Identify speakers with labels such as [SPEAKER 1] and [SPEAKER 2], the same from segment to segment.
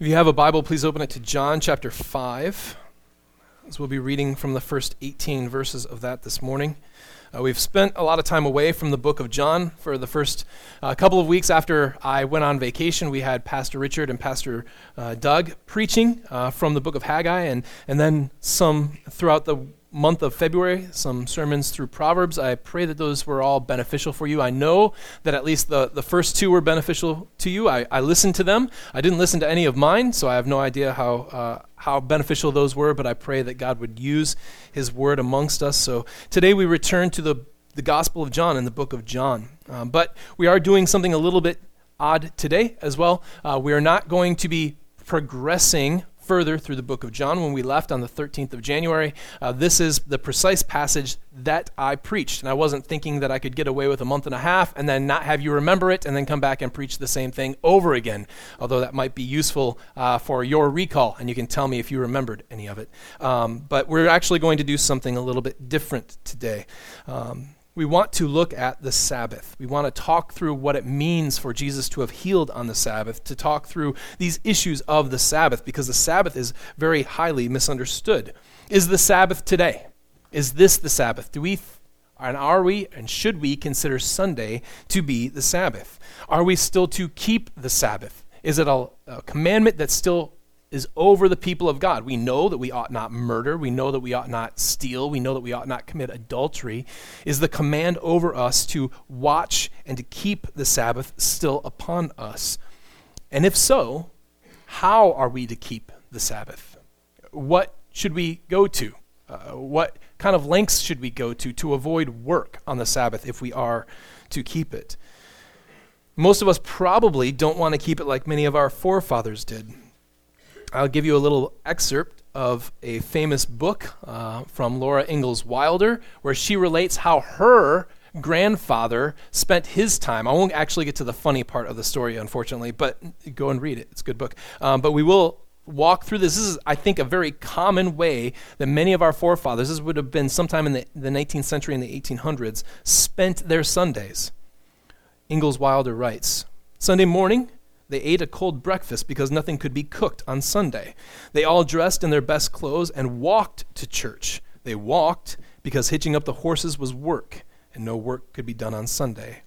[SPEAKER 1] If you have a Bible, please open it to John chapter 5, as we'll be reading from the first 18 verses of that this morning. Uh, we've spent a lot of time away from the book of John for the first uh, couple of weeks after I went on vacation. We had Pastor Richard and Pastor uh, Doug preaching uh, from the book of Haggai, and, and then some throughout the month of February, some sermons through Proverbs. I pray that those were all beneficial for you. I know that at least the, the first two were beneficial to you. I, I listened to them. I didn't listen to any of mine, so I have no idea how, uh, how beneficial those were, but I pray that God would use his word amongst us. So today we return to the, the Gospel of John in the book of John. Um, but we are doing something a little bit odd today as well. Uh, we are not going to be progressing further through the book of John when we left on the 13th of January. Uh, this is the precise passage that I preached. And I wasn't thinking that I could get away with a month and a half and then not have you remember it and then come back and preach the same thing over again, although that might be useful uh, for your recall and you can tell me if you remembered any of it. Um, but we're actually going to do something a little bit different today. Um, we want to look at the Sabbath. We want to talk through what it means for Jesus to have healed on the Sabbath, to talk through these issues of the Sabbath, because the Sabbath is very highly misunderstood. Is the Sabbath today? Is this the Sabbath? Do we and are we and should we consider Sunday to be the Sabbath? Are we still to keep the Sabbath? Is it a, a commandment that's still is over the people of God. We know that we ought not murder. We know that we ought not steal. We know that we ought not commit adultery. Is the command over us to watch and to keep the Sabbath still upon us? And if so, how are we to keep the Sabbath? What should we go to? Uh, what kind of lengths should we go to to avoid work on the Sabbath if we are to keep it? Most of us probably don't want to keep it like many of our forefathers did. I'll give you a little excerpt of a famous book uh, from Laura Ingalls Wilder, where she relates how her grandfather spent his time. I won't actually get to the funny part of the story, unfortunately, but go and read it. It's a good book. Um, but we will walk through this. This is, I think, a very common way that many of our forefathers, this would have been sometime in the, the 19th century and the 1800s, spent their Sundays. Ingalls Wilder writes Sunday morning, they ate a cold breakfast because nothing could be cooked on Sunday. They all dressed in their best clothes and walked to church. They walked because hitching up the horses was work, and no work could be done on Sunday.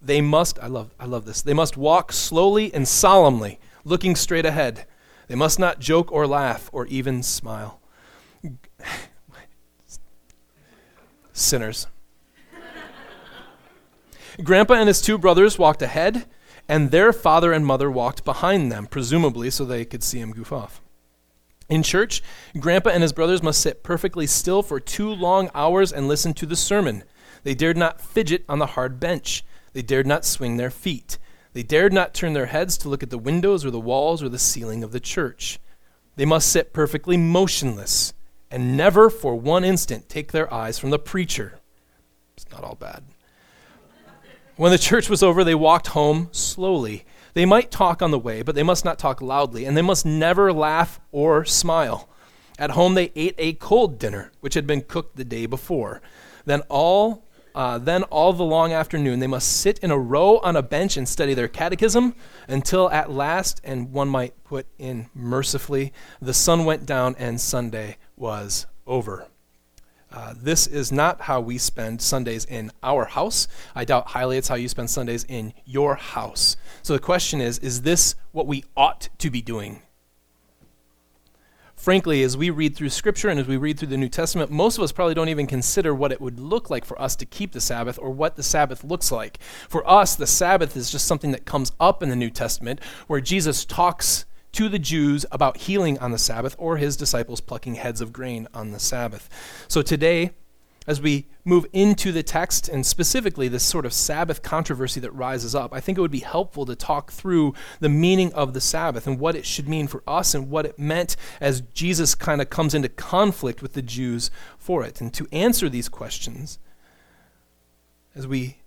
[SPEAKER 1] They must, I love, I love this, they must walk slowly and solemnly, looking straight ahead. They must not joke or laugh or even smile. Sinners. Grandpa and his two brothers walked ahead and their father and mother walked behind them, presumably so they could see him goof off. In church, Grandpa and his brothers must sit perfectly still for two long hours and listen to the sermon. They dared not fidget on the hard bench. They dared not swing their feet. They dared not turn their heads to look at the windows or the walls or the ceiling of the church. They must sit perfectly motionless and never for one instant take their eyes from the preacher. It's not all bad. When the church was over, they walked home slowly. They might talk on the way, but they must not talk loudly, and they must never laugh or smile. At home, they ate a cold dinner, which had been cooked the day before. Then all, uh, then all the long afternoon, they must sit in a row on a bench and study their catechism until at last, and one might put in mercifully, the sun went down and Sunday was over. Uh, this is not how we spend Sundays in our house. I doubt highly it's how you spend Sundays in your house. So the question is is this what we ought to be doing? Frankly, as we read through Scripture and as we read through the New Testament, most of us probably don't even consider what it would look like for us to keep the Sabbath or what the Sabbath looks like. For us, the Sabbath is just something that comes up in the New Testament where Jesus talks to the Jews about healing on the Sabbath or his disciples plucking heads of grain on the Sabbath. So today, as we move into the text and specifically this sort of Sabbath controversy that rises up, I think it would be helpful to talk through the meaning of the Sabbath and what it should mean for us and what it meant as Jesus kind of comes into conflict with the Jews for it. And to answer these questions, as we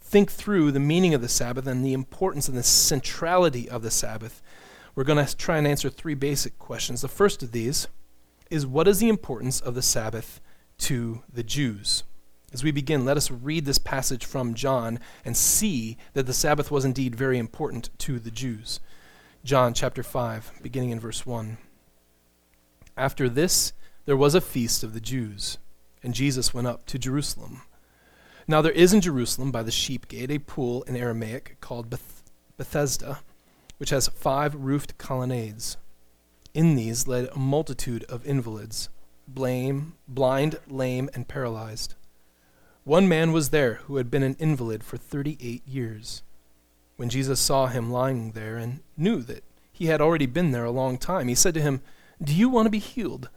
[SPEAKER 1] think through the meaning of the Sabbath and the importance and the centrality of the Sabbath, we're going to try and answer three basic questions. The first of these is what is the importance of the Sabbath to the Jews? As we begin, let us read this passage from John and see that the Sabbath was indeed very important to the Jews. John chapter 5, beginning in verse 1. After this, there was a feast of the Jews, and Jesus went up to Jerusalem. Now there is in Jerusalem by the sheep gate a pool in Aramaic called Beth- Bethesda, which has five roofed colonnades. In these led a multitude of invalids, blame, blind, lame, and paralyzed. One man was there who had been an invalid for thirty eight years. When Jesus saw him lying there and knew that he had already been there a long time, he said to him, Do you want to be healed?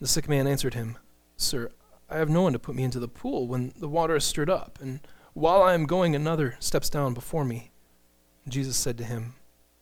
[SPEAKER 1] The sick man answered him, Sir, I have no one to put me into the pool when the water is stirred up, and while I am going, another steps down before me. Jesus said to him,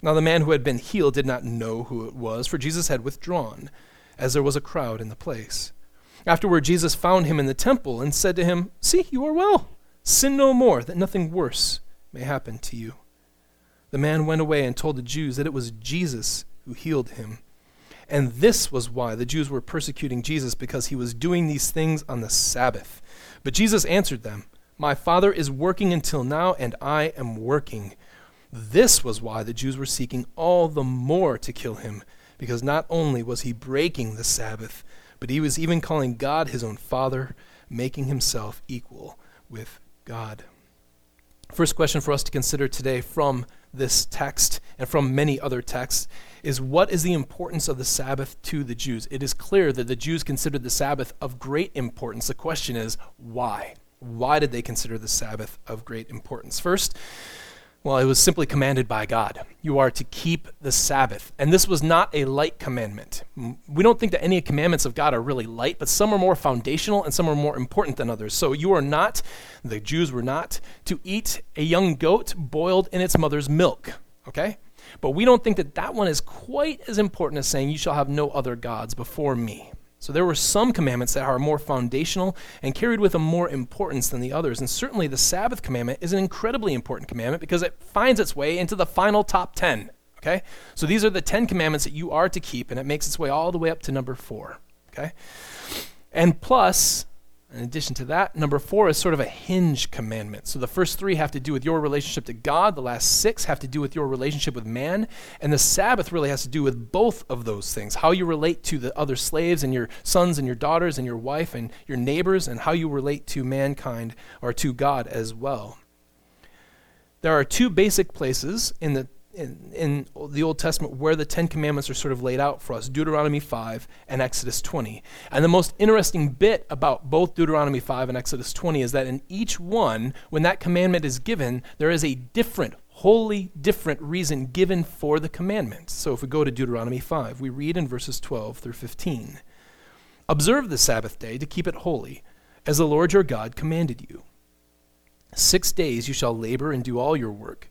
[SPEAKER 1] Now the man who had been healed did not know who it was, for Jesus had withdrawn, as there was a crowd in the place. Afterward, Jesus found him in the temple and said to him, See, you are well. Sin no more, that nothing worse may happen to you. The man went away and told the Jews that it was Jesus who healed him. And this was why the Jews were persecuting Jesus, because he was doing these things on the Sabbath. But Jesus answered them, My Father is working until now, and I am working. This was why the Jews were seeking all the more to kill him, because not only was he breaking the Sabbath, but he was even calling God his own Father, making himself equal with God. First question for us to consider today from this text and from many other texts is what is the importance of the Sabbath to the Jews? It is clear that the Jews considered the Sabbath of great importance. The question is why? Why did they consider the Sabbath of great importance? First, well, it was simply commanded by God. You are to keep the Sabbath. And this was not a light commandment. We don't think that any commandments of God are really light, but some are more foundational and some are more important than others. So you are not, the Jews were not, to eat a young goat boiled in its mother's milk. Okay? But we don't think that that one is quite as important as saying, You shall have no other gods before me. So there were some commandments that are more foundational and carried with them more importance than the others. And certainly the Sabbath commandment is an incredibly important commandment because it finds its way into the final top 10. Okay? So these are the 10 commandments that you are to keep, and it makes its way all the way up to number 4. Okay? And plus, in addition to that, number four is sort of a hinge commandment. So the first three have to do with your relationship to God, the last six have to do with your relationship with man, and the Sabbath really has to do with both of those things how you relate to the other slaves and your sons and your daughters and your wife and your neighbors, and how you relate to mankind or to God as well. There are two basic places in the in, in, the Old Testament where the Ten Commandments are sort of laid out for us Deuteronomy 5 and Exodus 20. And the most interesting bit about both Deuteronomy 5 and Exodus 20 is that in each one, when that commandment is given, there is a different, wholly different reason given for the commandment. So if we go to Deuteronomy 5, we read in verses 12 through 15 Observe the Sabbath day to keep it holy, as the Lord your God commanded you. Six days you shall labor and do all your work.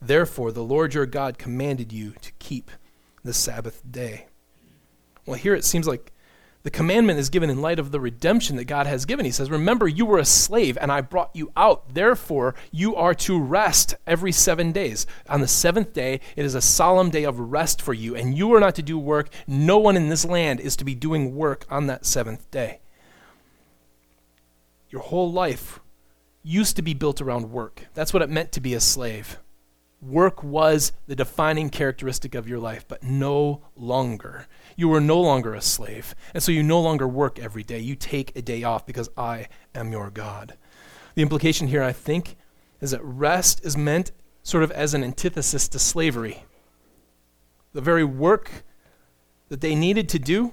[SPEAKER 1] Therefore, the Lord your God commanded you to keep the Sabbath day. Well, here it seems like the commandment is given in light of the redemption that God has given. He says, Remember, you were a slave, and I brought you out. Therefore, you are to rest every seven days. On the seventh day, it is a solemn day of rest for you, and you are not to do work. No one in this land is to be doing work on that seventh day. Your whole life used to be built around work. That's what it meant to be a slave. Work was the defining characteristic of your life, but no longer. You are no longer a slave. And so you no longer work every day. You take a day off because I am your God. The implication here, I think, is that rest is meant sort of as an antithesis to slavery. The very work that they needed to do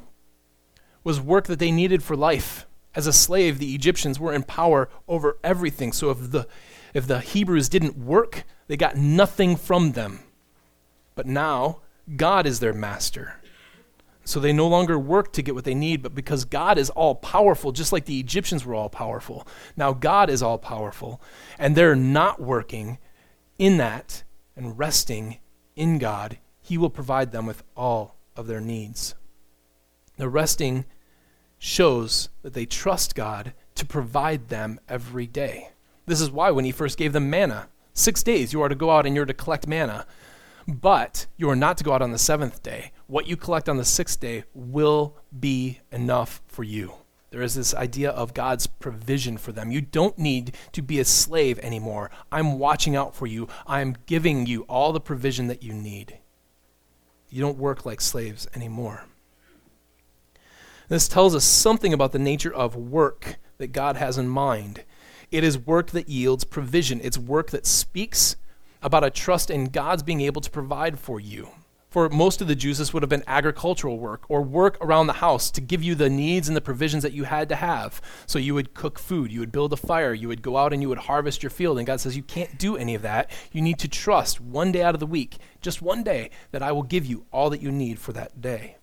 [SPEAKER 1] was work that they needed for life. As a slave, the Egyptians were in power over everything. So if the, if the Hebrews didn't work, they got nothing from them. But now, God is their master. So they no longer work to get what they need, but because God is all powerful, just like the Egyptians were all powerful, now God is all powerful, and they're not working in that and resting in God, He will provide them with all of their needs. The resting shows that they trust God to provide them every day. This is why when He first gave them manna, six days you are to go out and you're to collect manna. But you are not to go out on the seventh day. What you collect on the sixth day will be enough for you. There is this idea of God's provision for them. You don't need to be a slave anymore. I'm watching out for you. I'm giving you all the provision that you need. You don't work like slaves anymore. This tells us something about the nature of work that God has in mind. It is work that yields provision, it's work that speaks about a trust in God's being able to provide for you. For most of the Jews, this would have been agricultural work or work around the house to give you the needs and the provisions that you had to have. So you would cook food, you would build a fire, you would go out and you would harvest your field. And God says, You can't do any of that. You need to trust one day out of the week, just one day, that I will give you all that you need for that day.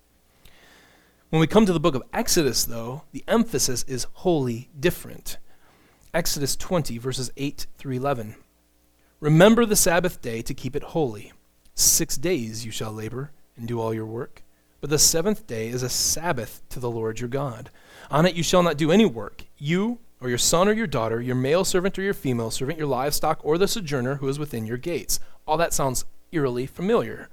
[SPEAKER 1] When we come to the book of Exodus, though, the emphasis is wholly different. Exodus 20, verses 8 through 11. Remember the Sabbath day to keep it holy. Six days you shall labor and do all your work. But the seventh day is a Sabbath to the Lord your God. On it you shall not do any work, you, or your son or your daughter, your male servant or your female servant, your livestock, or the sojourner who is within your gates. All that sounds eerily familiar.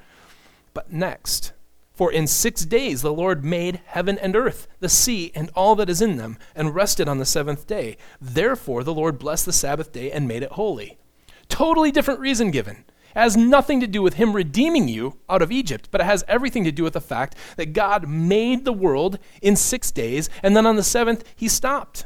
[SPEAKER 1] But next, for in six days the Lord made heaven and earth, the sea, and all that is in them, and rested on the seventh day. Therefore the Lord blessed the Sabbath day and made it holy. Totally different reason given. It has nothing to do with him redeeming you out of Egypt, but it has everything to do with the fact that God made the world in six days, and then on the seventh, he stopped.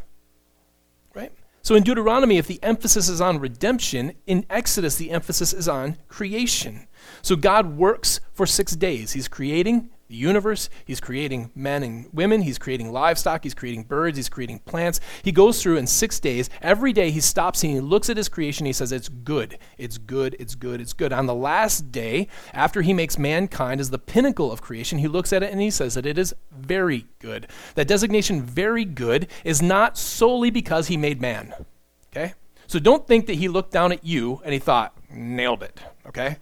[SPEAKER 1] Right? So in Deuteronomy, if the emphasis is on redemption, in Exodus, the emphasis is on creation. So God works for six days. He's creating, the universe. He's creating men and women. He's creating livestock. He's creating birds. He's creating plants. He goes through in six days. Every day he stops and he looks at his creation. He says, It's good. It's good. It's good. It's good. On the last day, after he makes mankind as the pinnacle of creation, he looks at it and he says that it is very good. That designation, very good, is not solely because he made man. Okay? So don't think that he looked down at you and he thought, nailed it. Okay?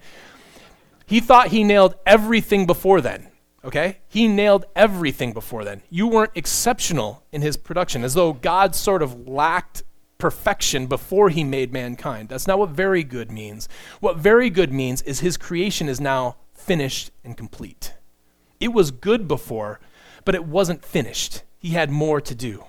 [SPEAKER 1] He thought he nailed everything before then. Okay? He nailed everything before then. You weren't exceptional in his production, as though God sort of lacked perfection before he made mankind. That's not what very good means. What very good means is his creation is now finished and complete. It was good before, but it wasn't finished. He had more to do.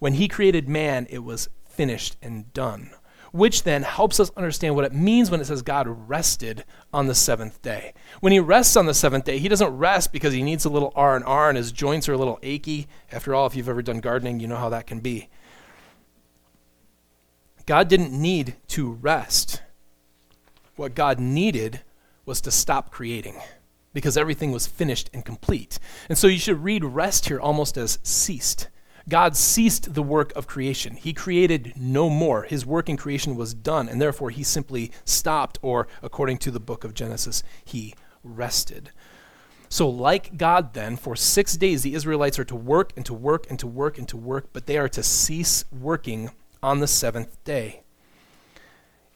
[SPEAKER 1] When he created man, it was finished and done which then helps us understand what it means when it says God rested on the seventh day. When he rests on the seventh day, he doesn't rest because he needs a little R and R and his joints are a little achy. After all, if you've ever done gardening, you know how that can be. God didn't need to rest. What God needed was to stop creating because everything was finished and complete. And so you should read rest here almost as ceased. God ceased the work of creation. He created no more. His work in creation was done, and therefore he simply stopped, or according to the book of Genesis, he rested. So, like God, then, for six days the Israelites are to work and to work and to work and to work, but they are to cease working on the seventh day.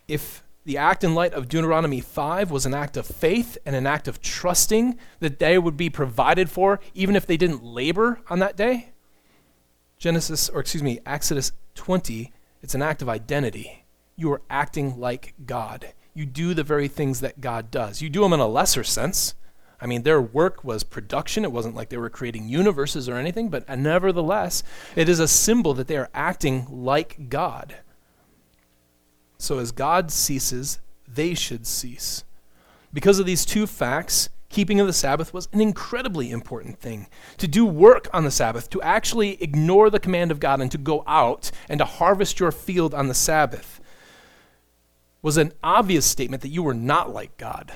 [SPEAKER 1] If the act in light of Deuteronomy 5 was an act of faith and an act of trusting that they would be provided for even if they didn't labor on that day, Genesis, or excuse me, Exodus 20, it's an act of identity. You are acting like God. You do the very things that God does. You do them in a lesser sense. I mean, their work was production. It wasn't like they were creating universes or anything, but nevertheless, it is a symbol that they are acting like God. So as God ceases, they should cease. Because of these two facts, keeping of the Sabbath was an incredibly important thing. To do work on the Sabbath, to actually ignore the command of God and to go out and to harvest your field on the Sabbath, was an obvious statement that you were not like God.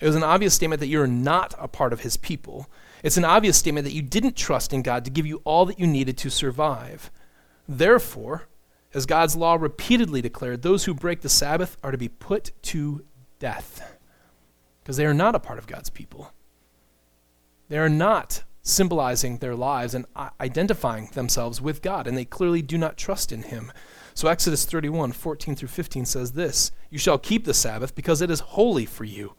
[SPEAKER 1] It was an obvious statement that you're not a part of his people. It's an obvious statement that you didn't trust in God to give you all that you needed to survive. Therefore, as God's law repeatedly declared, those who break the Sabbath are to be put to death because they are not a part of God's people. They are not symbolizing their lives and identifying themselves with God, and they clearly do not trust in Him. So Exodus 31, 14 through 15 says this You shall keep the Sabbath because it is holy for you.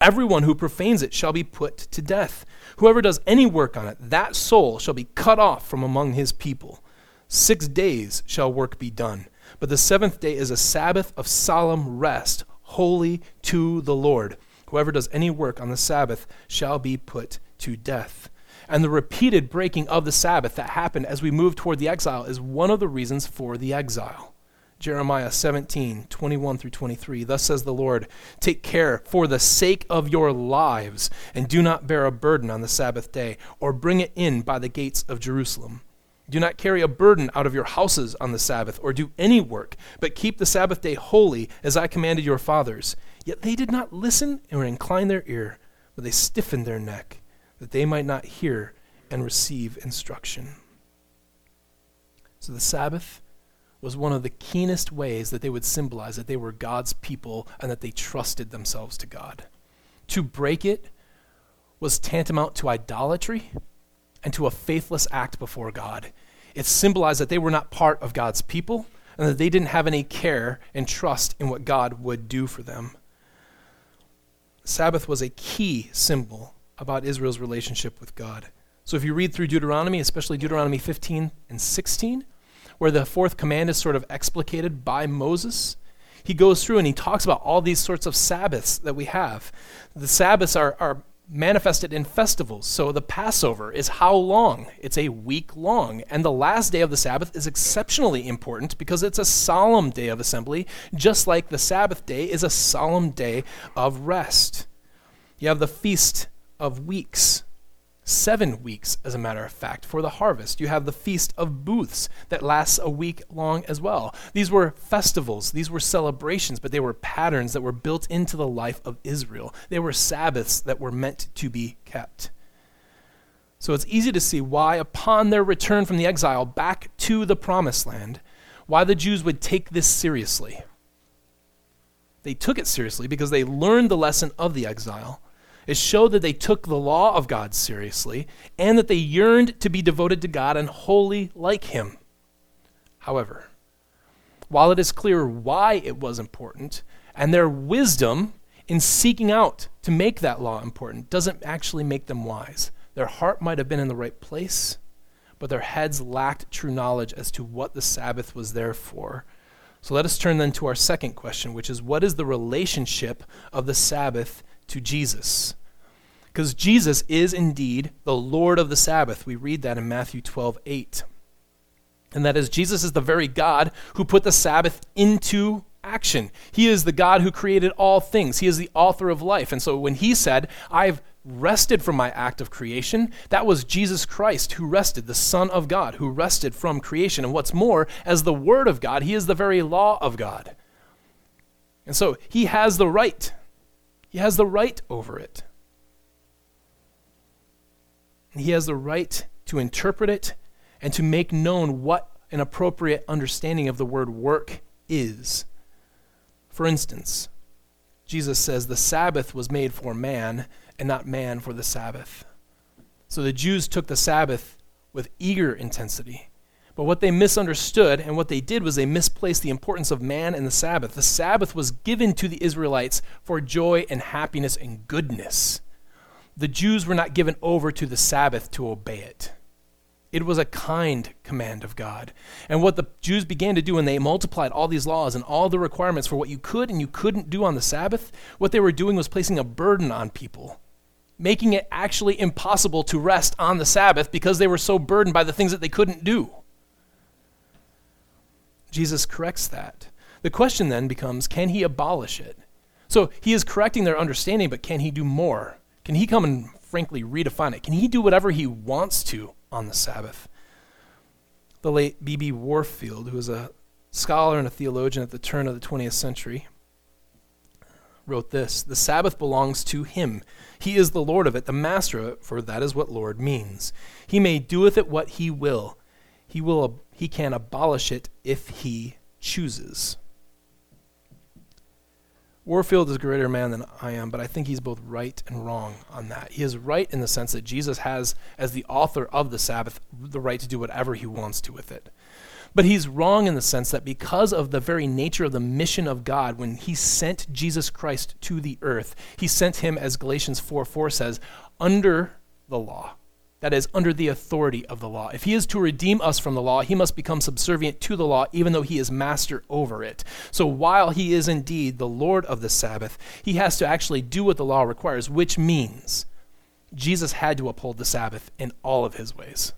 [SPEAKER 1] Everyone who profanes it shall be put to death. Whoever does any work on it, that soul shall be cut off from among his people. Six days shall work be done. But the seventh day is a Sabbath of solemn rest, holy to the Lord. Whoever does any work on the Sabbath shall be put to death. And the repeated breaking of the Sabbath that happened as we move toward the exile is one of the reasons for the exile. Jeremiah 17, 21 through 23. Thus says the Lord Take care for the sake of your lives, and do not bear a burden on the Sabbath day, or bring it in by the gates of Jerusalem. Do not carry a burden out of your houses on the Sabbath, or do any work, but keep the Sabbath day holy, as I commanded your fathers. Yet they did not listen or incline their ear, but they stiffened their neck, that they might not hear and receive instruction. So the Sabbath was one of the keenest ways that they would symbolize that they were God's people and that they trusted themselves to God. To break it was tantamount to idolatry and to a faithless act before God. It symbolized that they were not part of God's people and that they didn't have any care and trust in what God would do for them. Sabbath was a key symbol about Israel's relationship with God. So if you read through Deuteronomy, especially Deuteronomy 15 and 16, where the fourth command is sort of explicated by Moses. He goes through and he talks about all these sorts of Sabbaths that we have. The Sabbaths are, are manifested in festivals. So the Passover is how long? It's a week long. And the last day of the Sabbath is exceptionally important because it's a solemn day of assembly, just like the Sabbath day is a solemn day of rest. You have the Feast of Weeks, seven weeks, as a matter of fact, for the harvest. You have the Feast of Booths that lasts a week long as well. These were festivals, these were celebrations, but they were patterns that were built into the life of Israel. They were Sabbaths that were meant to be kept. So it's easy to see why, upon their return from the exile back to the promised land, why the Jews would take this seriously. They took it seriously because they learned the lesson of the exile it showed that they took the law of God seriously and that they yearned to be devoted to God and holy like Him. However, while it is clear why it was important and their wisdom in seeking out to make that law important doesn't actually make them wise. Their heart might have been in the right place, but their heads lacked true knowledge as to what the Sabbath was there for. So let us turn then to our second question, which is what is the relationship of the Sabbath to Jesus? Because Jesus is indeed the Lord of the Sabbath. We read that in Matthew 12, 8. And that is, Jesus is the very God who put the Sabbath into action. He is the God who created all things. He is the author of life. And so when he said, I've rested from my act of creation, that was Jesus Christ who rested, the Son of God, who rested from creation. And what's more, as the Word of God, he is the very law of God. And so he has the right. He has the right over it. He has the right to interpret it and to make known what an appropriate understanding of the word work is. For instance, Jesus says the Sabbath was made for man and not man for the Sabbath. So the Jews took the Sabbath with eager intensity. But what they misunderstood and what they did was they misplaced the importance of man and the Sabbath. The Sabbath was given to the Israelites for joy and happiness and goodness the Jews were not given over to the Sabbath to obey it. It was a kind command of God. And what the Jews began to do when they multiplied all these laws and all the requirements for what you could and you couldn't do on the Sabbath, what they were doing was placing a burden on people, making it actually impossible to rest on the Sabbath because they were so burdened by the things that they couldn't do. Jesus corrects that. The question then becomes can he abolish it? So he is correcting their understanding, but can he do more? Can he come and frankly redefine it? Can he do whatever he wants to on the Sabbath? The late B.B. Warfield, who was a scholar and a theologian at the turn of the 20th century, wrote this The Sabbath belongs to him. He is the Lord of it, the master of it, for that is what Lord means. He may do with it what he will. He, will, he can abolish it if he chooses. Warfield is a greater man than I am, but I think he's both right and wrong on that. He is right in the sense that Jesus has, as the author of the Sabbath, the right to do whatever he wants to with it. But he's wrong in the sense that because of the very nature of the mission of God, when he sent Jesus Christ to the earth, he sent him, as Galatians 4 4 says, under the law that is, under the authority of the law. If he is to redeem us from the law, he must become subservient to the law, even though he is master over it. So while he is indeed the Lord of the Sabbath, he has to actually do what the law requires, which means Jesus had to uphold the Sabbath in all of his ways.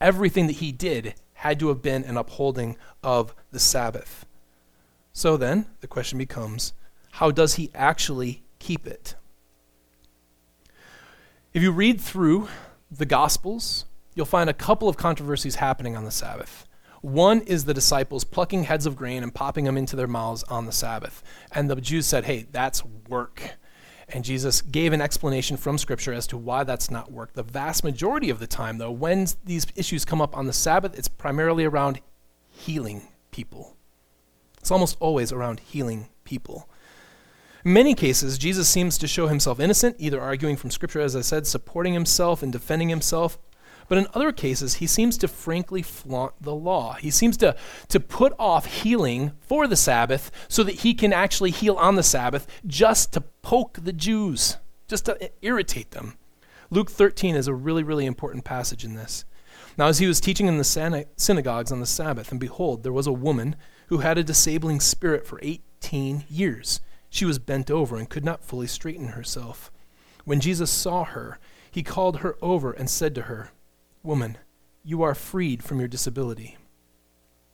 [SPEAKER 1] Everything that he did had to have been an upholding of the Sabbath. So then, the question becomes how does he actually keep it? If you read through the Gospels, you'll find a couple of controversies happening on the Sabbath. One is the disciples plucking heads of grain and popping them into their mouths on the Sabbath. And the Jews said, hey, that's work. And Jesus gave an explanation from Scripture as to why that's not work. The vast majority of the time, though, when these issues come up on the Sabbath, it's primarily around healing people. It's almost always around healing people. Many cases, Jesus seems to show himself innocent, either arguing from Scripture, as I said, supporting himself and defending himself. But in other cases, he seems to frankly flaunt the law. He seems to, to put off healing for the Sabbath so that he can actually heal on the Sabbath just to poke the Jews, just to irritate them. Luke 13 is a really, really important passage in this. Now, as he was teaching in the synagogues on the Sabbath, and behold, there was a woman who had a disabling spirit for 18 years. She was bent over and could not fully straighten herself. When Jesus saw her, he called her over and said to her, Woman, you are freed from your disability.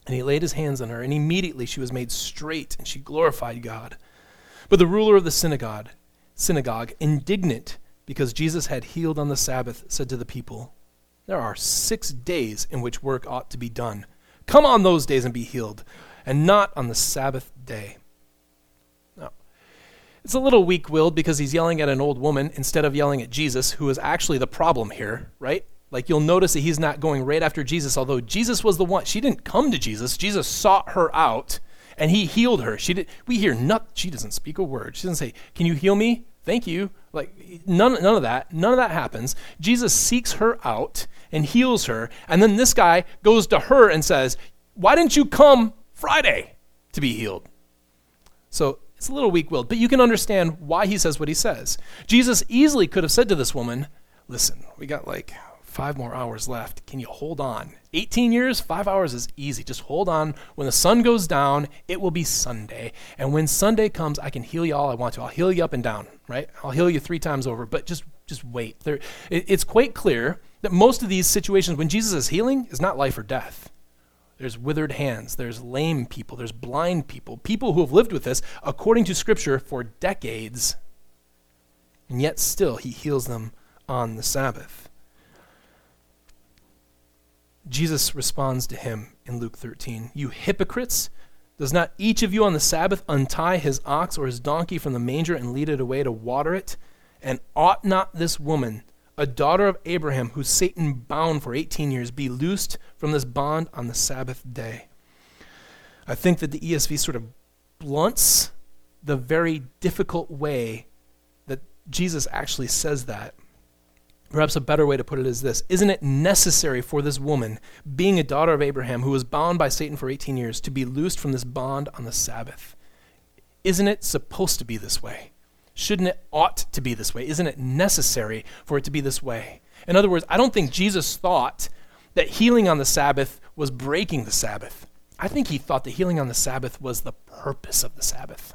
[SPEAKER 1] And he laid his hands on her, and immediately she was made straight, and she glorified God. But the ruler of the synagogue, synagogue, indignant because Jesus had healed on the Sabbath, said to the people, There are six days in which work ought to be done. Come on those days and be healed, and not on the Sabbath day. It's a little weak willed because he's yelling at an old woman instead of yelling at Jesus, who is actually the problem here, right? Like you'll notice that he's not going right after Jesus, although Jesus was the one. She didn't come to Jesus. Jesus sought her out and he healed her. She did we hear not she doesn't speak a word. She doesn't say, Can you heal me? Thank you. Like none none of that. None of that happens. Jesus seeks her out and heals her. And then this guy goes to her and says, Why didn't you come Friday to be healed? So it's a little weak willed, but you can understand why he says what he says. Jesus easily could have said to this woman, Listen, we got like five more hours left. Can you hold on? 18 years, five hours is easy. Just hold on. When the sun goes down, it will be Sunday. And when Sunday comes, I can heal you all I want to. I'll heal you up and down, right? I'll heal you three times over, but just just wait. There, it, it's quite clear that most of these situations when Jesus is healing is not life or death. There's withered hands. There's lame people. There's blind people. People who have lived with this, according to Scripture, for decades. And yet, still, he heals them on the Sabbath. Jesus responds to him in Luke 13 You hypocrites! Does not each of you on the Sabbath untie his ox or his donkey from the manger and lead it away to water it? And ought not this woman, a daughter of Abraham, who Satan bound for 18 years, be loosed from this bond on the Sabbath day. I think that the ESV sort of blunts the very difficult way that Jesus actually says that. Perhaps a better way to put it is this Isn't it necessary for this woman, being a daughter of Abraham, who was bound by Satan for 18 years, to be loosed from this bond on the Sabbath? Isn't it supposed to be this way? Shouldn't it ought to be this way? Isn't it necessary for it to be this way? In other words, I don't think Jesus thought that healing on the Sabbath was breaking the Sabbath. I think he thought that healing on the Sabbath was the purpose of the Sabbath.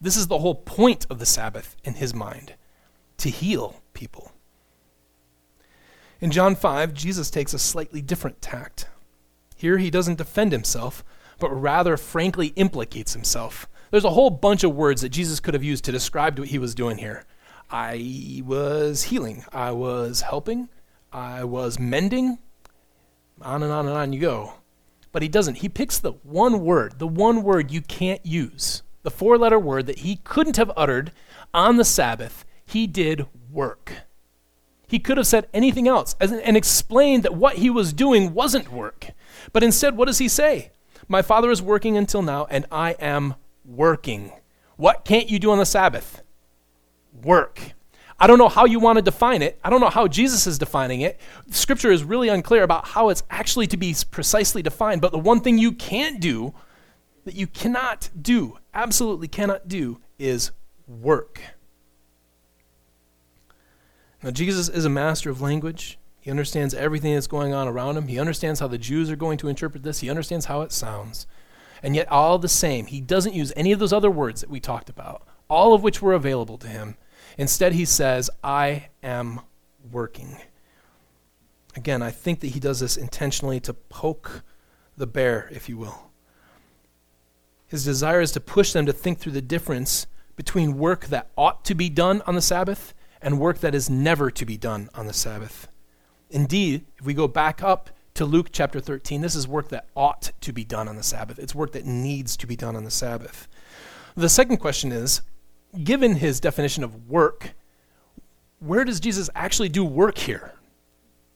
[SPEAKER 1] This is the whole point of the Sabbath in his mind to heal people. In John 5, Jesus takes a slightly different tact. Here, he doesn't defend himself, but rather frankly implicates himself there's a whole bunch of words that Jesus could have used to describe what he was doing here. I was healing, I was helping, I was mending, on and on and on you go. But he doesn't. He picks the one word, the one word you can't use the four letter word that he couldn't have uttered on the Sabbath, he did work. He could have said anything else and explained that what he was doing wasn't work. But instead, what does he say? My father is working until now, and I am working. What can't you do on the Sabbath? Work. I don't know how you want to define it. I don't know how Jesus is defining it. Scripture is really unclear about how it's actually to be precisely defined. But the one thing you can't do, that you cannot do, absolutely cannot do, is work. Now, Jesus is a master of language. He understands everything that's going on around him. He understands how the Jews are going to interpret this. He understands how it sounds. And yet, all the same, he doesn't use any of those other words that we talked about, all of which were available to him. Instead, he says, I am working. Again, I think that he does this intentionally to poke the bear, if you will. His desire is to push them to think through the difference between work that ought to be done on the Sabbath and work that is never to be done on the Sabbath. Indeed, if we go back up to Luke chapter 13, this is work that ought to be done on the Sabbath. It's work that needs to be done on the Sabbath. The second question is given his definition of work, where does Jesus actually do work here?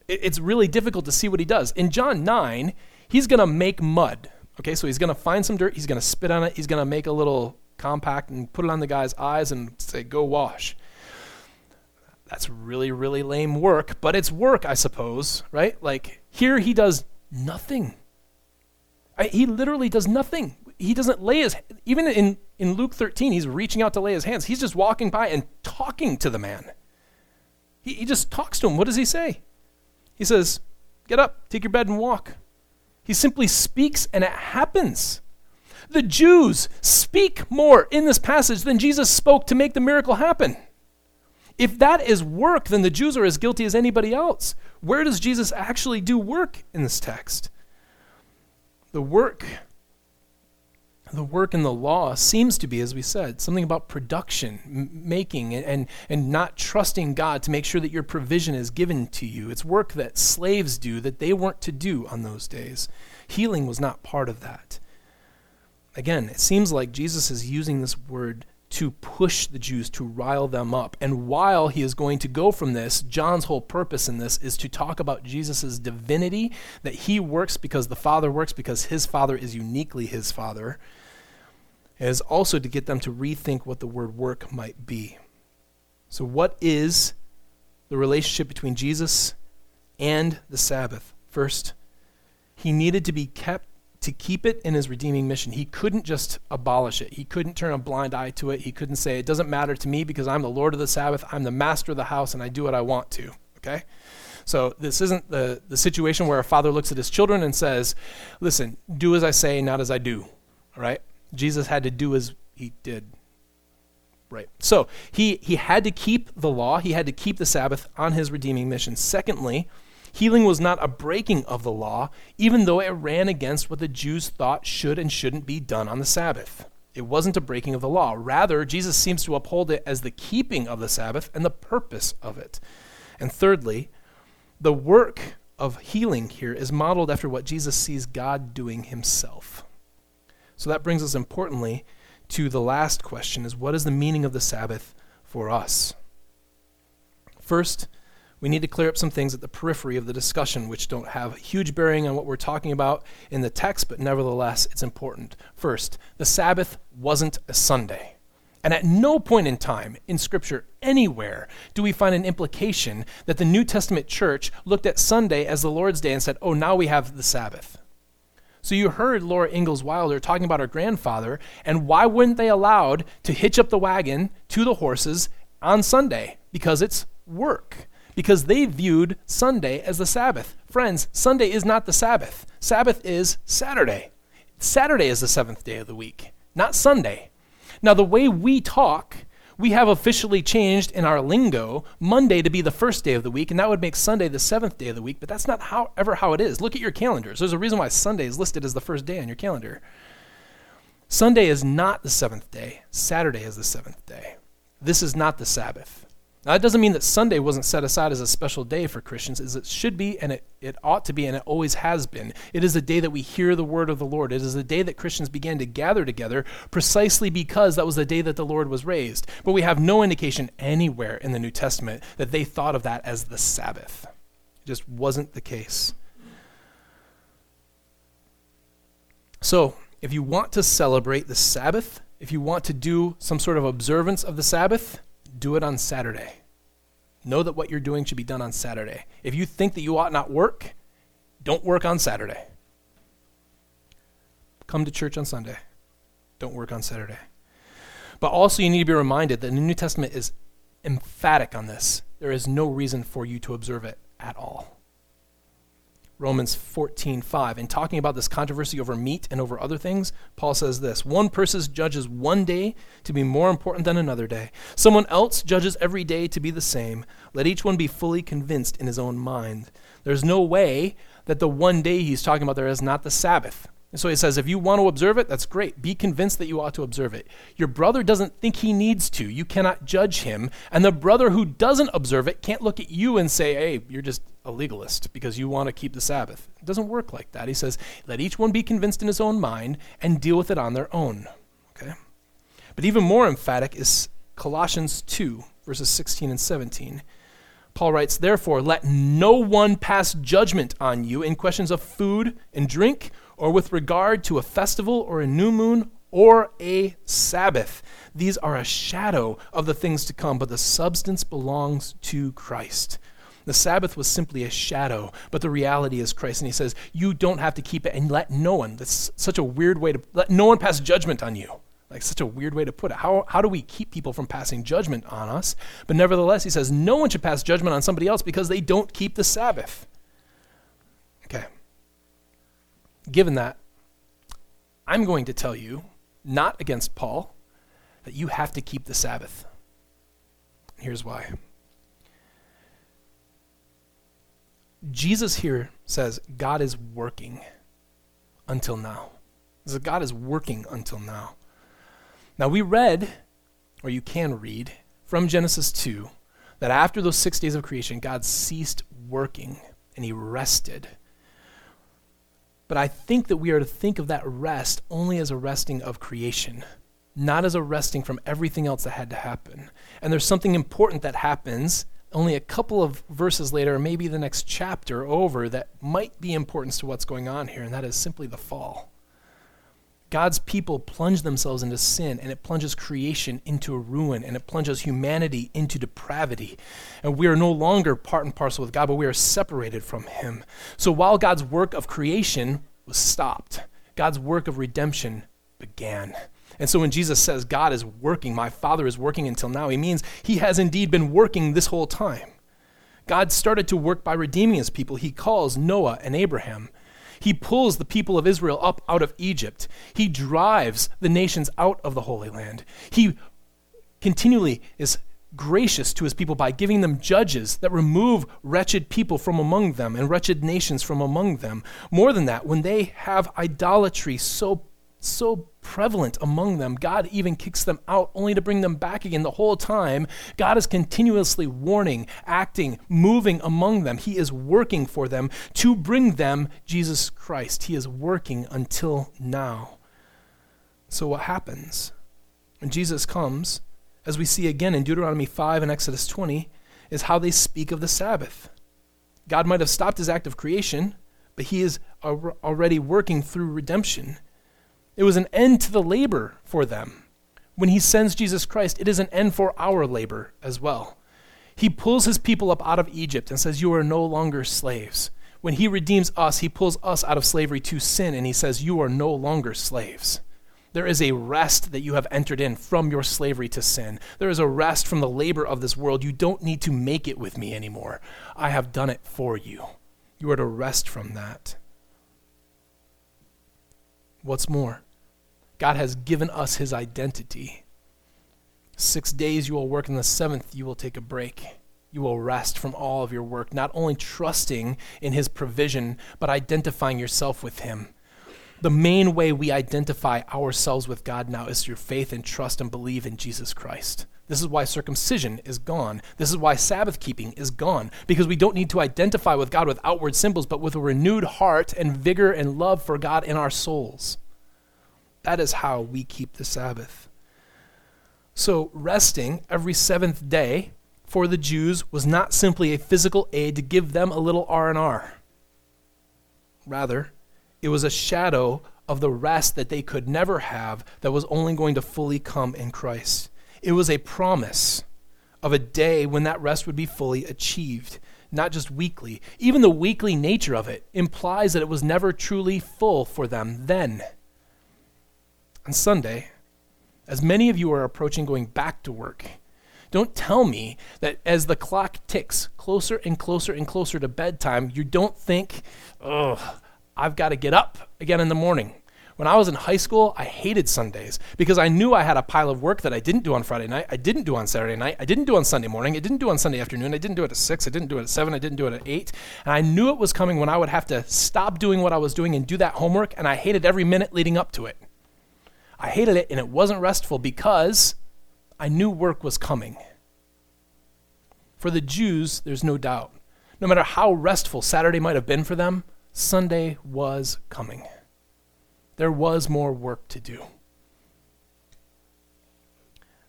[SPEAKER 1] It's really difficult to see what he does. In John 9, he's going to make mud. Okay, so he's going to find some dirt, he's going to spit on it, he's going to make a little compact and put it on the guy's eyes and say, go wash. That's really, really lame work, but it's work, I suppose, right? Like here he does nothing. I, he literally does nothing he doesn't lay his even in in Luke 13 he's reaching out to lay his hands. He's just walking by and talking to the man. He, he just talks to him. What does he say? He says, "Get up, take your bed and walk." He simply speaks and it happens. The Jews speak more in this passage than Jesus spoke to make the miracle happen. If that is work, then the Jews are as guilty as anybody else. Where does Jesus actually do work in this text? The work the work in the law seems to be, as we said, something about production, m- making, and, and, and not trusting God to make sure that your provision is given to you. It's work that slaves do that they weren't to do on those days. Healing was not part of that. Again, it seems like Jesus is using this word to push the Jews, to rile them up. And while he is going to go from this, John's whole purpose in this is to talk about Jesus' divinity, that he works because the Father works because his Father is uniquely his Father is also to get them to rethink what the word work might be. So, what is the relationship between Jesus and the Sabbath? First, he needed to be kept to keep it in his redeeming mission. He couldn't just abolish it. He couldn't turn a blind eye to it. He couldn't say, It doesn't matter to me because I'm the Lord of the Sabbath. I'm the master of the house and I do what I want to. Okay? So this isn't the, the situation where a father looks at his children and says, Listen, do as I say, not as I do. All right? Jesus had to do as he did. Right. So he, he had to keep the law, he had to keep the Sabbath on his redeeming mission. Secondly, healing was not a breaking of the law, even though it ran against what the Jews thought should and shouldn't be done on the Sabbath. It wasn't a breaking of the law. Rather, Jesus seems to uphold it as the keeping of the Sabbath and the purpose of it. And thirdly, the work of healing here is modeled after what Jesus sees God doing himself. So that brings us importantly to the last question is what is the meaning of the Sabbath for us? First, we need to clear up some things at the periphery of the discussion which don't have huge bearing on what we're talking about in the text, but nevertheless it's important. First, the Sabbath wasn't a Sunday. And at no point in time in Scripture anywhere do we find an implication that the New Testament church looked at Sunday as the Lord's day and said, oh, now we have the Sabbath. So you heard Laura Ingalls Wilder talking about her grandfather, and why weren't they allowed to hitch up the wagon to the horses on Sunday? Because it's work. Because they viewed Sunday as the Sabbath. Friends, Sunday is not the Sabbath. Sabbath is Saturday. Saturday is the seventh day of the week, not Sunday. Now, the way we talk we have officially changed in our lingo Monday to be the first day of the week, and that would make Sunday the seventh day of the week, but that's not how, ever how it is. Look at your calendars. There's a reason why Sunday is listed as the first day on your calendar. Sunday is not the seventh day, Saturday is the seventh day. This is not the Sabbath. Now, that doesn't mean that Sunday wasn't set aside as a special day for Christians, as it should be, and it, it ought to be, and it always has been. It is a day that we hear the word of the Lord. It is a day that Christians began to gather together precisely because that was the day that the Lord was raised. But we have no indication anywhere in the New Testament that they thought of that as the Sabbath. It just wasn't the case. So, if you want to celebrate the Sabbath, if you want to do some sort of observance of the Sabbath, do it on Saturday. Know that what you're doing should be done on Saturday. If you think that you ought not work, don't work on Saturday. Come to church on Sunday. Don't work on Saturday. But also, you need to be reminded that the New Testament is emphatic on this. There is no reason for you to observe it at all. Romans 14:5. In talking about this controversy over meat and over other things, Paul says this, one person judges one day to be more important than another day. Someone else judges every day to be the same. Let each one be fully convinced in his own mind. There's no way that the one day he's talking about there is not the Sabbath. And so he says, if you want to observe it, that's great. Be convinced that you ought to observe it. Your brother doesn't think he needs to. You cannot judge him. And the brother who doesn't observe it can't look at you and say, hey, you're just a legalist because you want to keep the Sabbath. It doesn't work like that. He says, let each one be convinced in his own mind and deal with it on their own. Okay? But even more emphatic is Colossians 2, verses 16 and 17. Paul writes, Therefore, let no one pass judgment on you in questions of food and drink or with regard to a festival or a new moon or a Sabbath. These are a shadow of the things to come, but the substance belongs to Christ. The Sabbath was simply a shadow, but the reality is Christ. And he says, You don't have to keep it and let no one, that's such a weird way to, let no one pass judgment on you. Like, such a weird way to put it. How, how do we keep people from passing judgment on us? But nevertheless, he says, No one should pass judgment on somebody else because they don't keep the Sabbath. Okay given that, I'm going to tell you, not against Paul, that you have to keep the Sabbath. Here's why. Jesus here says God is working until now. God is working until now. Now we read, or you can read, from Genesis 2, that after those six days of creation, God ceased working and he rested. But I think that we are to think of that rest only as a resting of creation, not as a resting from everything else that had to happen. And there's something important that happens only a couple of verses later, maybe the next chapter over, that might be important to what's going on here, and that is simply the fall. God's people plunge themselves into sin, and it plunges creation into a ruin, and it plunges humanity into depravity. And we are no longer part and parcel with God, but we are separated from Him. So while God's work of creation was stopped, God's work of redemption began. And so when Jesus says, God is working, my Father is working until now, he means he has indeed been working this whole time. God started to work by redeeming his people. He calls Noah and Abraham. He pulls the people of Israel up out of Egypt. He drives the nations out of the Holy Land. He continually is gracious to his people by giving them judges that remove wretched people from among them and wretched nations from among them. More than that, when they have idolatry so so prevalent among them. God even kicks them out only to bring them back again. The whole time, God is continuously warning, acting, moving among them. He is working for them to bring them Jesus Christ. He is working until now. So, what happens? When Jesus comes, as we see again in Deuteronomy 5 and Exodus 20, is how they speak of the Sabbath. God might have stopped his act of creation, but he is already working through redemption. It was an end to the labor for them. When he sends Jesus Christ, it is an end for our labor as well. He pulls his people up out of Egypt and says, You are no longer slaves. When he redeems us, he pulls us out of slavery to sin and he says, You are no longer slaves. There is a rest that you have entered in from your slavery to sin. There is a rest from the labor of this world. You don't need to make it with me anymore. I have done it for you. You are to rest from that. What's more, God has given us his identity. Six days you will work, and the seventh you will take a break. You will rest from all of your work, not only trusting in his provision, but identifying yourself with him. The main way we identify ourselves with God now is through faith and trust and believe in Jesus Christ. This is why circumcision is gone. This is why Sabbath keeping is gone, because we don't need to identify with God with outward symbols, but with a renewed heart and vigor and love for God in our souls. That is how we keep the Sabbath. So, resting every seventh day for the Jews was not simply a physical aid to give them a little R&R. Rather, it was a shadow of the rest that they could never have that was only going to fully come in Christ. It was a promise of a day when that rest would be fully achieved, not just weekly. Even the weekly nature of it implies that it was never truly full for them then. On Sunday, as many of you are approaching going back to work, don't tell me that as the clock ticks closer and closer and closer to bedtime, you don't think, oh, I've got to get up again in the morning. When I was in high school, I hated Sundays because I knew I had a pile of work that I didn't do on Friday night, I didn't do on Saturday night, I didn't do on Sunday morning, I didn't do on Sunday afternoon, I didn't do it at 6, I didn't do it at 7, I didn't do it at 8. And I knew it was coming when I would have to stop doing what I was doing and do that homework, and I hated every minute leading up to it. I hated it, and it wasn't restful because I knew work was coming. For the Jews, there's no doubt. No matter how restful Saturday might have been for them, Sunday was coming. There was more work to do.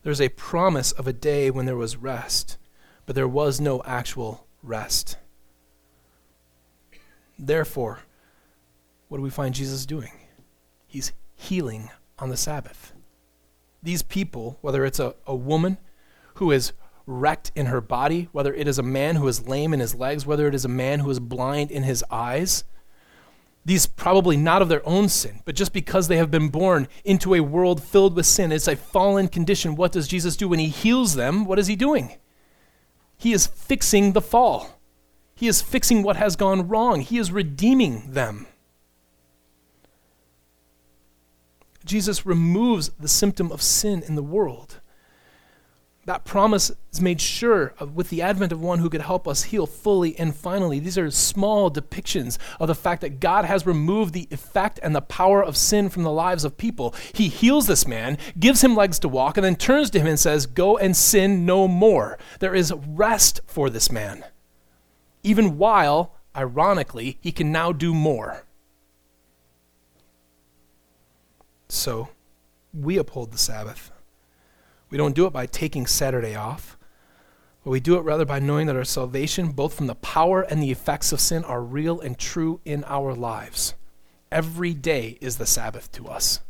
[SPEAKER 1] There's a promise of a day when there was rest, but there was no actual rest. Therefore, what do we find Jesus doing? He's healing on the Sabbath. These people, whether it's a, a woman who is wrecked in her body, whether it is a man who is lame in his legs, whether it is a man who is blind in his eyes, these probably not of their own sin, but just because they have been born into a world filled with sin. It's a fallen condition. What does Jesus do when he heals them? What is he doing? He is fixing the fall. He is fixing what has gone wrong. He is redeeming them. Jesus removes the symptom of sin in the world that promise is made sure of, with the advent of one who could help us heal fully and finally. These are small depictions of the fact that God has removed the effect and the power of sin from the lives of people. He heals this man, gives him legs to walk, and then turns to him and says, Go and sin no more. There is rest for this man, even while, ironically, he can now do more. So, we uphold the Sabbath. We don't do it by taking Saturday off, but we do it rather by knowing that our salvation, both from the power and the effects of sin, are real and true in our lives. Every day is the Sabbath to us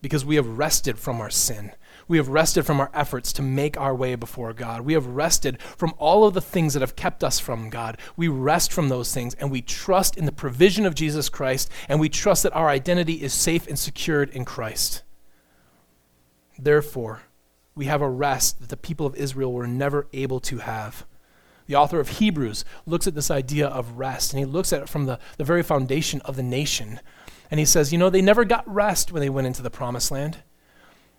[SPEAKER 1] because we have rested from our sin. We have rested from our efforts to make our way before God. We have rested from all of the things that have kept us from God. We rest from those things and we trust in the provision of Jesus Christ and we trust that our identity is safe and secured in Christ. Therefore, we have a rest that the people of Israel were never able to have. The author of Hebrews looks at this idea of rest, and he looks at it from the, the very foundation of the nation. And he says, you know, they never got rest when they went into the promised land.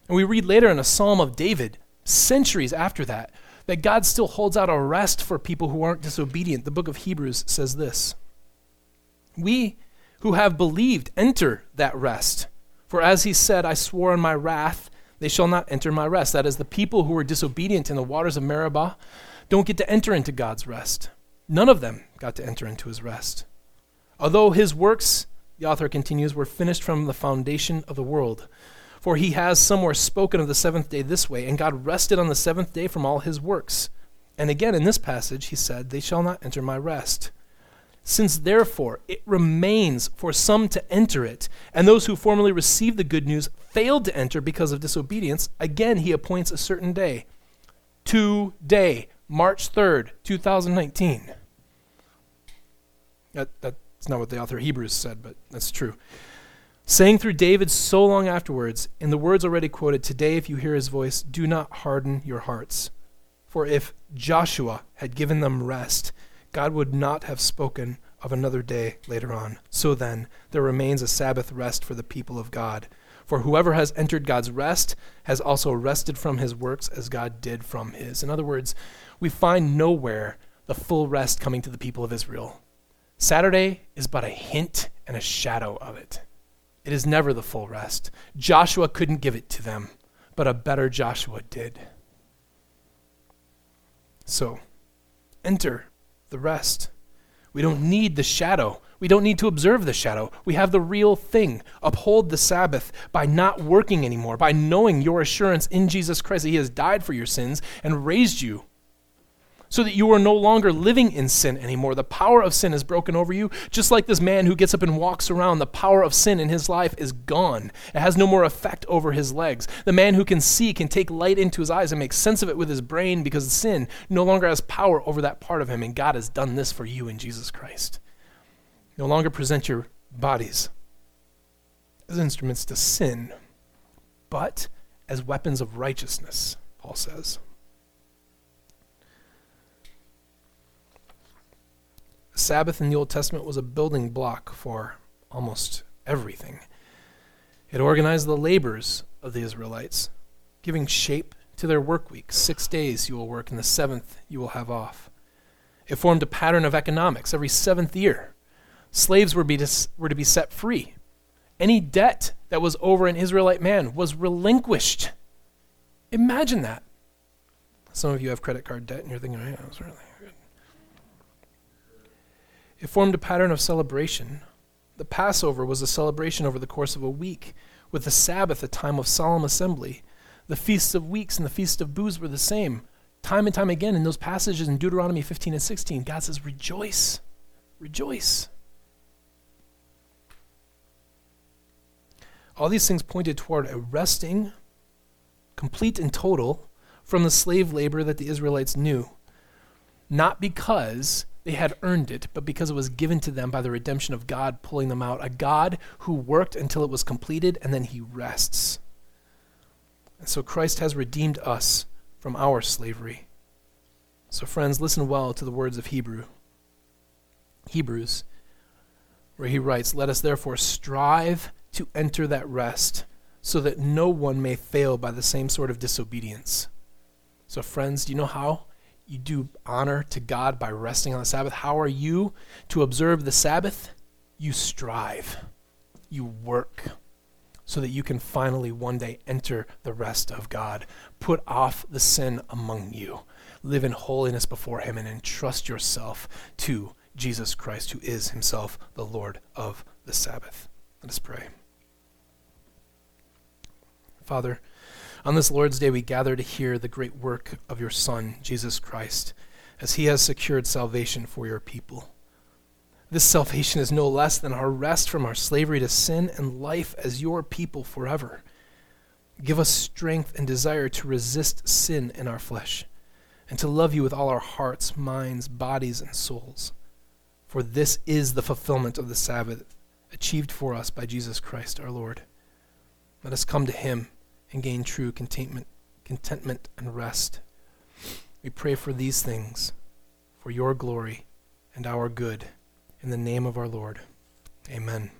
[SPEAKER 1] And we read later in a psalm of David, centuries after that, that God still holds out a rest for people who aren't disobedient. The book of Hebrews says this We who have believed enter that rest. For as he said, I swore in my wrath, they shall not enter my rest. That is, the people who were disobedient in the waters of Meribah don't get to enter into God's rest. None of them got to enter into his rest. Although his works, the author continues, were finished from the foundation of the world. For he has somewhere spoken of the seventh day this way, and God rested on the seventh day from all his works. And again in this passage, he said, They shall not enter my rest. Since therefore it remains for some to enter it, and those who formerly received the good news failed to enter because of disobedience, again he appoints a certain day. Today, March 3rd, 2019. That, that's not what the author of Hebrews said, but that's true. Saying through David so long afterwards, in the words already quoted, Today, if you hear his voice, do not harden your hearts. For if Joshua had given them rest, God would not have spoken of another day later on. So then, there remains a Sabbath rest for the people of God. For whoever has entered God's rest has also rested from his works as God did from his. In other words, we find nowhere the full rest coming to the people of Israel. Saturday is but a hint and a shadow of it. It is never the full rest. Joshua couldn't give it to them, but a better Joshua did. So, enter the rest. We don't need the shadow. We don't need to observe the shadow. We have the real thing. Uphold the Sabbath by not working anymore, by knowing your assurance in Jesus Christ that He has died for your sins and raised you so that you are no longer living in sin anymore. The power of sin is broken over you. Just like this man who gets up and walks around, the power of sin in his life is gone. It has no more effect over his legs. The man who can see can take light into his eyes and make sense of it with his brain because sin no longer has power over that part of him. And God has done this for you in Jesus Christ. No longer present your bodies as instruments to sin, but as weapons of righteousness, Paul says. Sabbath in the Old Testament was a building block for almost everything. It organized the labors of the Israelites, giving shape to their work week. Six days you will work, and the seventh you will have off. It formed a pattern of economics every seventh year. Slaves were, be to, were to be set free. Any debt that was over an Israelite man was relinquished. Imagine that. Some of you have credit card debt, and you're thinking, "Man, was really it formed a pattern of celebration. The Passover was a celebration over the course of a week, with the Sabbath a time of solemn assembly. The feasts of weeks and the feast of booths were the same. Time and time again in those passages in Deuteronomy 15 and 16, God says, Rejoice, rejoice. All these things pointed toward a resting, complete and total, from the slave labor that the Israelites knew. Not because they had earned it, but because it was given to them by the redemption of God pulling them out. A God who worked until it was completed and then he rests. And so Christ has redeemed us from our slavery. So, friends, listen well to the words of Hebrew. Hebrews, where he writes, Let us therefore strive to enter that rest, so that no one may fail by the same sort of disobedience. So, friends, do you know how you do honor to God by resting on the Sabbath. How are you to observe the Sabbath? You strive, you work, so that you can finally one day enter the rest of God. Put off the sin among you, live in holiness before Him, and entrust yourself to Jesus Christ, who is Himself the Lord of the Sabbath. Let us pray. Father, on this Lord's Day, we gather to hear the great work of your Son, Jesus Christ, as he has secured salvation for your people. This salvation is no less than our rest from our slavery to sin and life as your people forever. Give us strength and desire to resist sin in our flesh and to love you with all our hearts, minds, bodies, and souls. For this is the fulfillment of the Sabbath achieved for us by Jesus Christ our Lord. Let us come to him and gain true contentment, contentment and rest. We pray for these things, for your glory and our good, in the name of our Lord. Amen.